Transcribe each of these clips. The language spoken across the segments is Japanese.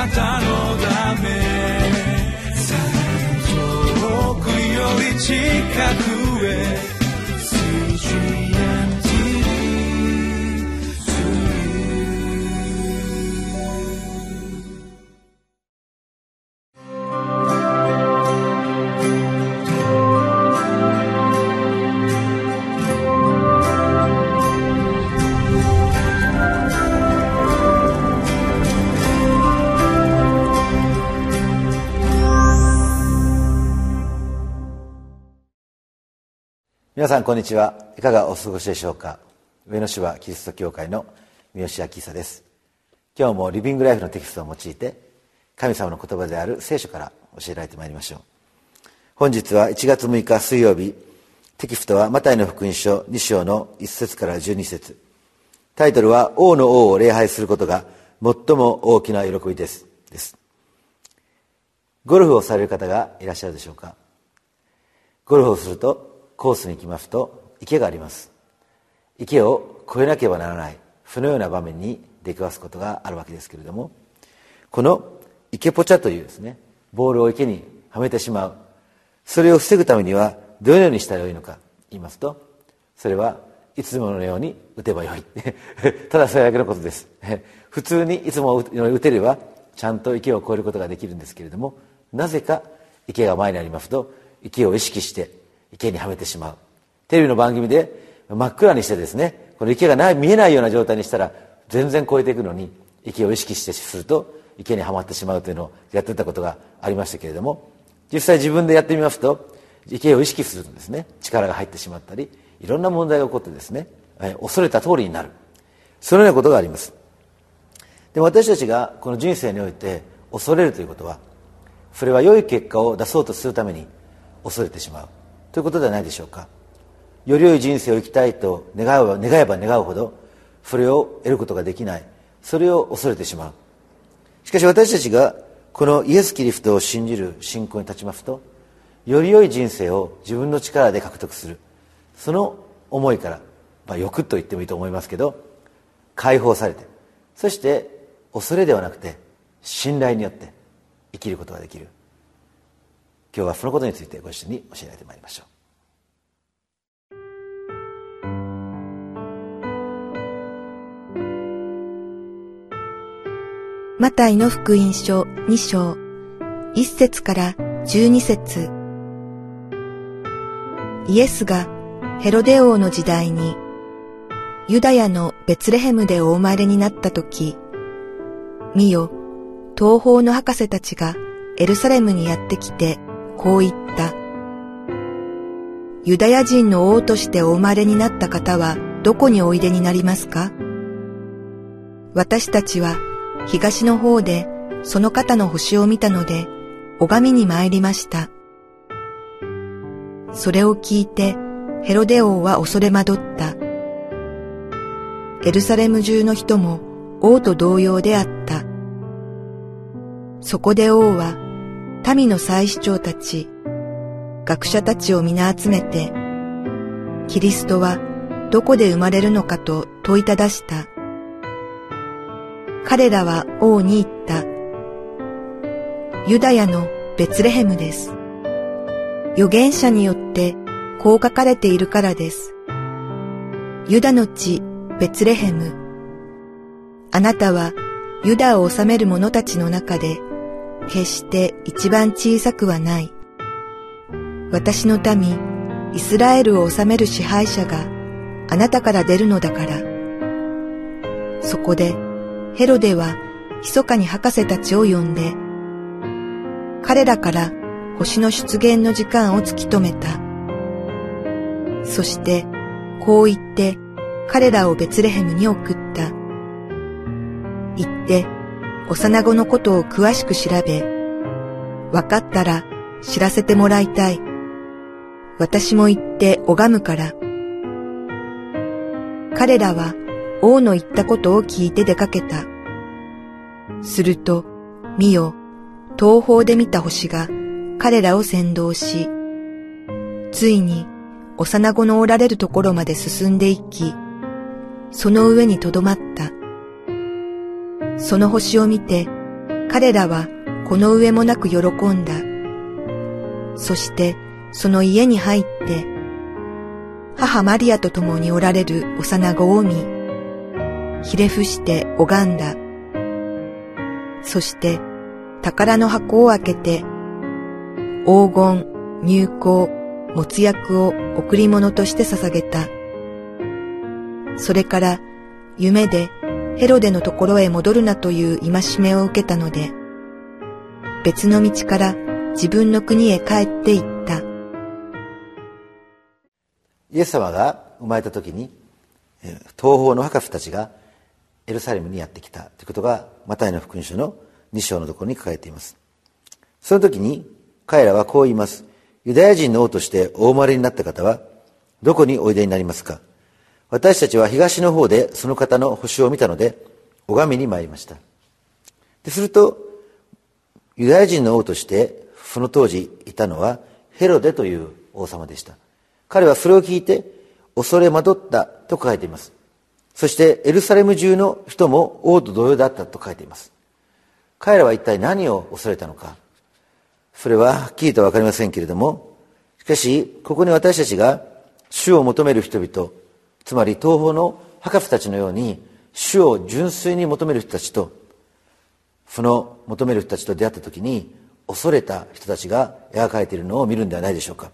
なたのため。遠くより近く。皆さんこんにちは。いかがお過ごしでしょうか。上野市はキリスト教会の三好明久です。今日もリビングライフのテキストを用いて神様の言葉である聖書から教えられてまいりましょう。本日は1月6日水曜日。テキストはマタイの福音書2章の1節から12節。タイトルは王の王を礼拝することが最も大きな喜びです。です。ゴルフをされる方がいらっしゃるでしょうか。ゴルフをするとコースに行きますと池があります。池を越えなければならない。負のような場面に出くわすことがあるわけですけれども。この池ポチャというですねボールを池にはめてしまう。それを防ぐためにはどのようにしたらよいのか言いますとそれはいつものように打てばよい。ただそれだけのことです。普通にいつも打てればちゃんと池を越えることができるんですけれどもなぜか池が前にありますと池を意識して池にはめてしまう。テレビの番組で真っ暗にしてですねこの池がない見えないような状態にしたら全然超えていくのに池を意識してすると池にはまってしまうというのをやってたことがありましたけれども実際自分でやってみますと池を意識するとですね力が入ってしまったりいろんな問題が起こってですね恐れた通りになる。そのようなことがあります。でも私たちがこの人生において恐れるということはそれは良い結果を出そうとするために恐れてしまう。ということではないでしょうか。より良い人生を生きたいと願えば願えば願うほどそれを得ることができない。それを恐れてしまう。しかし私たちがこのイエス・キリストを信じる信仰に立ちますとより良い人生を自分の力で獲得する。その思いから、まあ、欲と言ってもいいと思いますけど解放されてそして恐れではなくて信頼によって生きることができる。今日はそのことについてご一緒に教えられてまいりましょう。マタイの福音書2章。1節から12節。イエスがヘロデ王の時代にユダヤのベツレヘムでお生まれになった時、見よ、東方の博士たちがエルサレムにやってきてこう言った。ユダヤ人の王としてお生まれになった方はどこにおいでになりますか？私たちは東の方でその方の星を見たので拝みに参りました。それを聞いてヘロデ王は恐れ惑った。エルサレム中の人も王と同様であった。そこで王は民の祭司長たち、学者たちを皆集めて、キリストはどこで生まれるのかと問いただした。彼らは王に言った。ユダヤのベツレヘムです。預言者によってこう書かれているからです。ユダの地ベツレヘム。あなたはユダを治める者たちの中で決して一番小さくはない。私の民、イスラエルを治める支配者があなたから出るのだから。そこでヘロデは密かに博士たちを呼んで、彼らから星の出現の時間を突き止めた。そして、こう言って彼らをベツレヘムに送った。言って、幼子のことを詳しく調べ、わかったら知らせてもらいたい。私も行って拝むから。彼らは王の言ったことを聞いて出かけた。すると、見よ、東方で見た星が彼らを先導し、ついに幼子のおられるところまで進んでいき、その上にとどまった。その星を見て、彼らはこの上もなく喜んだ。そしてその家に入って、母マリアと共におられる幼子を見、ひれ伏して拝んだ。そして宝の箱を開けて、黄金、入香、没薬を贈り物として捧げた。それから夢でヘロデのところへ戻るなという戒めを受けたので、別の道から自分の国へ帰って行った。イエス様が生まれた時に、東方の博士たちがエルサレムにやってきたということが、マタイの福音書の2章のところに書かれています。その時に彼らはこう言います。ユダヤ人の王としてお生まれになった方は、どこにおいでになりますか？私たちは東の方でその方の星を見たので、拝みに参りました。ですると、ユダヤ人の王として、その当時いたのは、ヘロデという王様でした。彼はそれを聞いて、恐れ惑ったと書いています。そして、エルサレム中の人も王と同様だったと書いています。彼らは一体何を恐れたのか。それははっきりとわかりませんけれども、しかし、ここに私たちが主を求める人々、つまり東方の博士たちのように主を純粋に求める人たちとその求める人たちと出会った時に恐れた人たちが描かれているのを見るんではないでしょうか。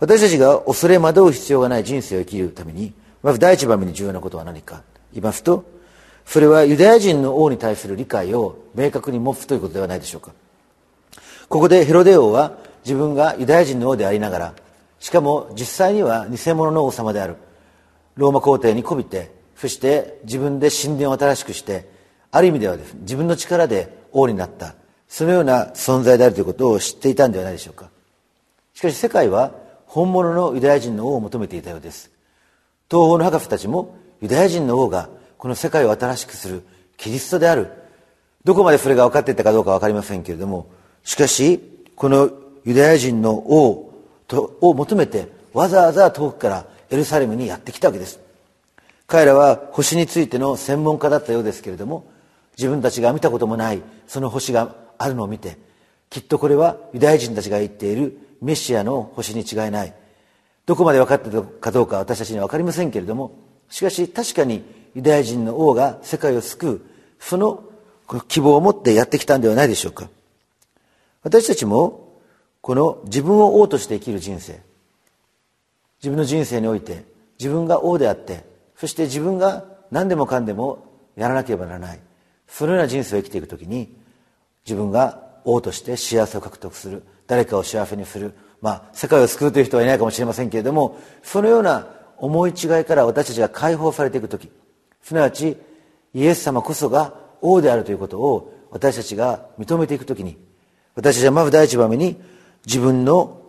私たちが恐れ惑う必要がない人生を生きるためにまず第一番目に重要なことは何か。言いますとそれはユダヤ人の王に対する理解を明確に持つということではないでしょうか。ここでヘロデ王は自分がユダヤ人の王でありながらしかも実際には偽物の王様である。ローマ皇帝にこびてそして自分で神殿を新しくしてある意味ではです、ね、自分の力で王になったそのような存在であるということを知っていたんではないでしょうか。しかし世界は本物のユダヤ人の王を求めていたようです。東方の博士たちもユダヤ人の王がこの世界を新しくするキリストであるどこまでそれが分かっていたかどうか分かりませんけれどもしかしこのユダヤ人の王を求めてわざわざ遠くからエルサレムにやってきたわけです。彼らは星についての専門家だったようですけれども自分たちが見たこともないその星があるのを見てきっとこれはユダヤ人たちが言っているメシアの星に違いない。どこまで分かっているかどうか私たちには分かりませんけれどもしかし確かにユダヤ人の王が世界を救うその希望を持ってやってきたんではないでしょうか。私たちもこの自分を王として生きる人生自分の人生において自分が王であってそして自分が何でもかんでもやらなければならない。そのような人生を生きていく時に自分が王として幸せを獲得する。誰かを幸せにする。まあ世界を救うという人はいないかもしれませんけれどもそのような思い違いから私たちが解放されていく時すなわちイエス様こそが王であるということを私たちが認めていく時に私たちはまず第一番目に自分の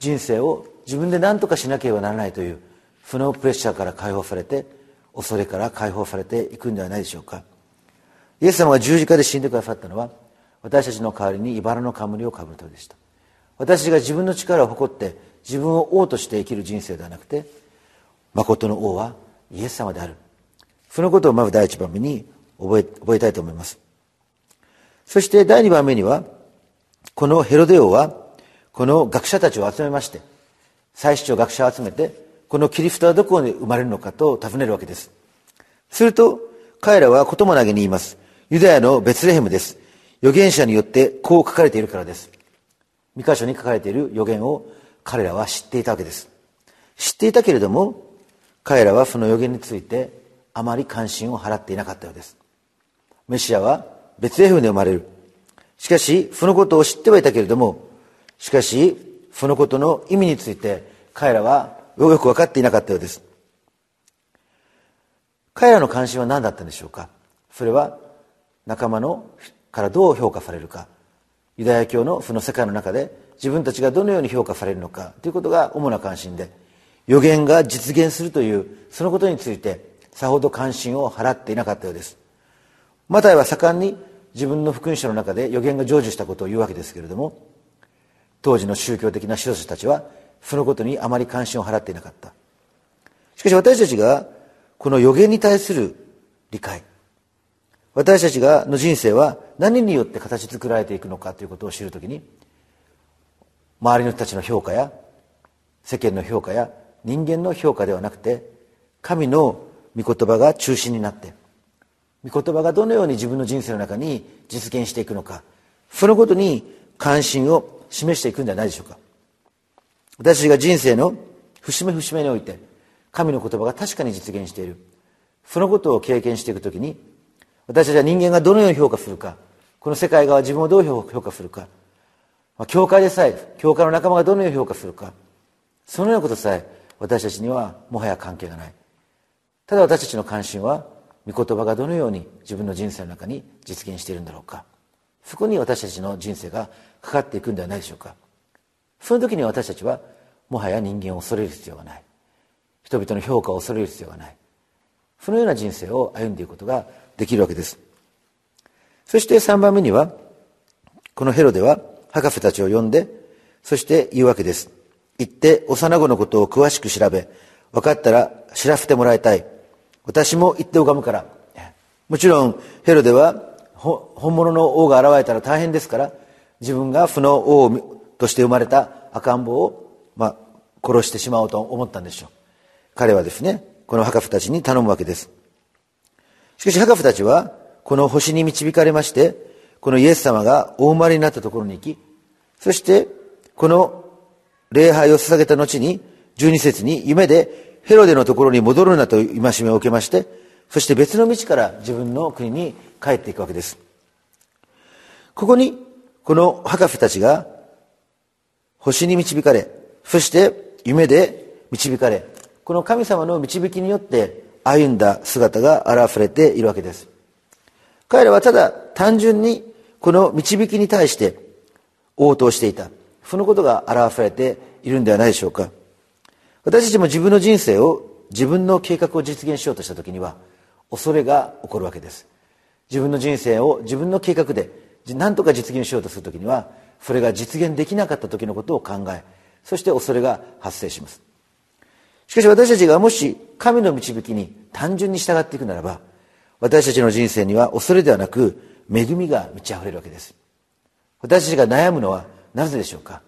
人生を自分で何とかしなければならないというそのプレッシャーから解放されて恐れから解放されていくんではないでしょうか。イエス様が十字架で死んでくださったのは私たちの代わりに茨の冠をかぶるためでした。私たちが自分の力を誇って自分を王として生きる人生ではなくて誠の王はイエス様である。そのことをまず第一番目に覚え覚えたいと思います。そして第二番目にはこのヘロデ王はこの学者たちを集めまして最主張学者を集めてこのキリストはどこに生まれるのかと尋ねるわけです。すると彼らはことも投げに言います。ユダヤのベツレヘムです。預言者によってこう書かれているからです。三箇所に書かれている預言を彼らは知っていたわけです。知っていたけれども彼らはその預言についてあまり関心を払っていなかったようです。メシアはベツレヘムで生まれる。しかしそのことを知ってはいたけれどもしかしそのことの意味について彼らはよく分かっていなかったようです。彼らの関心は何だったんでしょうか？それは仲間のからどう評価されるか？ユダヤ教のその世界の中で自分たちがどのように評価されるのか？ということが主な関心で予言が実現するというそのことについてさほど関心を払っていなかったようです。マタイは盛んに自分の福音書の中で予言が成就したことを言うわけですけれども当時の宗教的な指導者たちはそのことにあまり関心を払っていなかった。しかし私たちがこの予言に対する理解私たちがの人生は何によって形作られていくのかということを知るときに周りの人たちの評価や世間の評価や人間の評価ではなくて神の御言葉が中心になって御言葉がどのように自分の人生の中に実現していくのかそのことに関心を示していくんではないでしょうか。私たちが人生の節目節目において神の言葉が確かに実現している。そのことを経験していくときに私たちは人間がどのように評価するかこの世界が自分をどう評価するか、教会でさえ教会の仲間がどのように評価するかそのようなことさえ私たちにはもはや関係がない。ただ私たちの関心は御言葉がどのように自分の人生の中に実現しているんだろうか。そこに私たちの人生がかかっていくんではないでしょうか。その時に私たちはもはや人間を恐れる必要がない。人々の評価を恐れる必要がない。そのような人生を歩んでいくことができるわけです。そして3番目にはこのヘロデは博士たちを呼んでそして言うわけです。行って幼子のことを詳しく調べ分かったら知らせてもらいたい。私も行って拝むから。もちろんヘロデは本物の王が現れたら大変ですから自分が負の王として生まれた赤ん坊を、まあ、殺してしまおうと思ったんでしょう。彼はですねこの博士たちに頼むわけです。しかし博士たちはこの星に導かれましてこのイエス様がお生まれになったところに行きそしてこの礼拝を捧げた後に12節に夢でヘロデのところに戻るなと戒めを受けましてそして別の道から自分の国に帰っていくわけです。ここにこの博士たちが星に導かれそして夢で導かれこの神様の導きによって歩んだ姿が現れているわけです。彼らはただ単純にこの導きに対して応答していた。そのことが表れているんではないでしょうか。私たちも自分の人生を自分の計画を実現しようとした時には恐れが起こるわけです。自分の人生を自分の計画で何とか実現しようとする時にはそれが実現できなかった時のことを考えそして恐れが発生します。しかし私たちがもし神の導きに単純に従っていくならば私たちの人生には恐れではなく恵みが満ち溢れるわけです。私たちが悩むのはなぜでしょうか？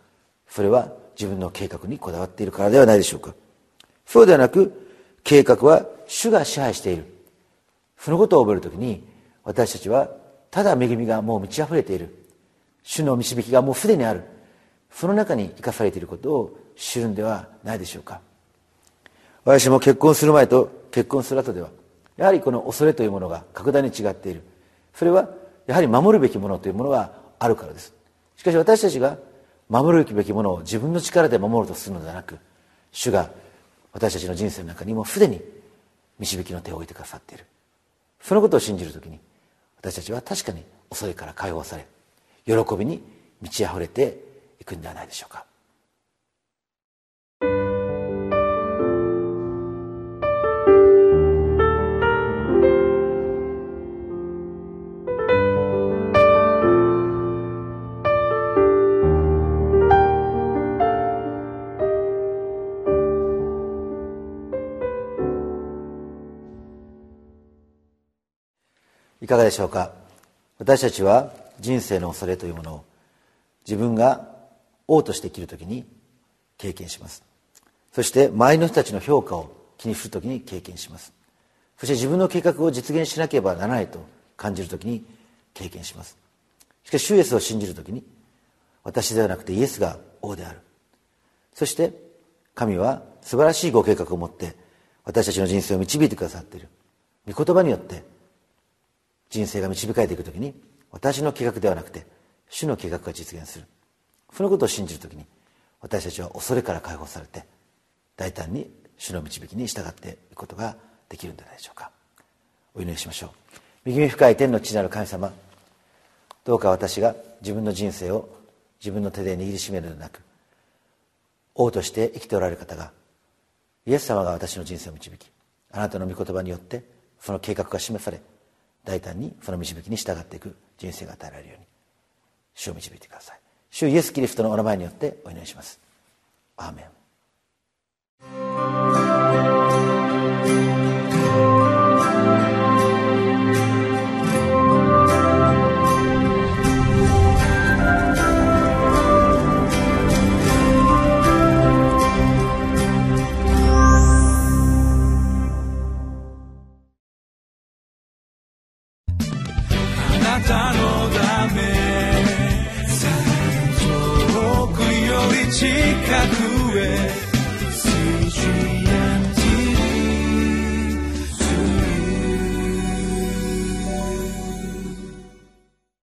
それは自分の計画にこだわっているからではないでしょうか？そうではなく計画は主が支配している。そのことを覚えるときに私たちはただ恵みがもう満ち溢れている。主の導きがもうすでにある。その中に生かされていることを知るんではないでしょうか。私も結婚する前と結婚する後ではやはりこの恐れというものが格段に違っている。それはやはり守るべきものというものがあるからです。しかし私たちが守るべきものを自分の力で守ろうとするのではなく主が私たちの人生の中にもすでに導きの手を置いてくださっている。そのことを信じる時に私たちは確かに恐れから解放され喜びに満ち溢れていくんではないでしょうか。いかがでしょうか？私たちは人生の恐れというものを自分が王として生きるときに経験します。そして周りの人たちの評価を気にするときに経験します。そして自分の計画を実現しなければならないと感じるときに経験します。しかし主イエスを信じるときに私ではなくてイエスが王である。そして神は素晴らしいご計画を持って私たちの人生を導いてくださっている。御言葉によって人生が導かれていく時に私の計画ではなくて主の計画が実現する。そのことを信じる時に私たちは恐れから解放されて大胆に主の導きに従っていくことができるんじゃないでしょうか。お祈りしましょう。右目深い天の地なる神様どうか私が自分の人生を自分の手で握りしめるのではなく王として生きておられる方がイエス様が私の人生を導きあなたの御言葉によってその計画が示され大胆にその導きに従っていく人生が与えられるように主を導いてください。主イエス・キリストのお名前によってお祈りします。アーメン。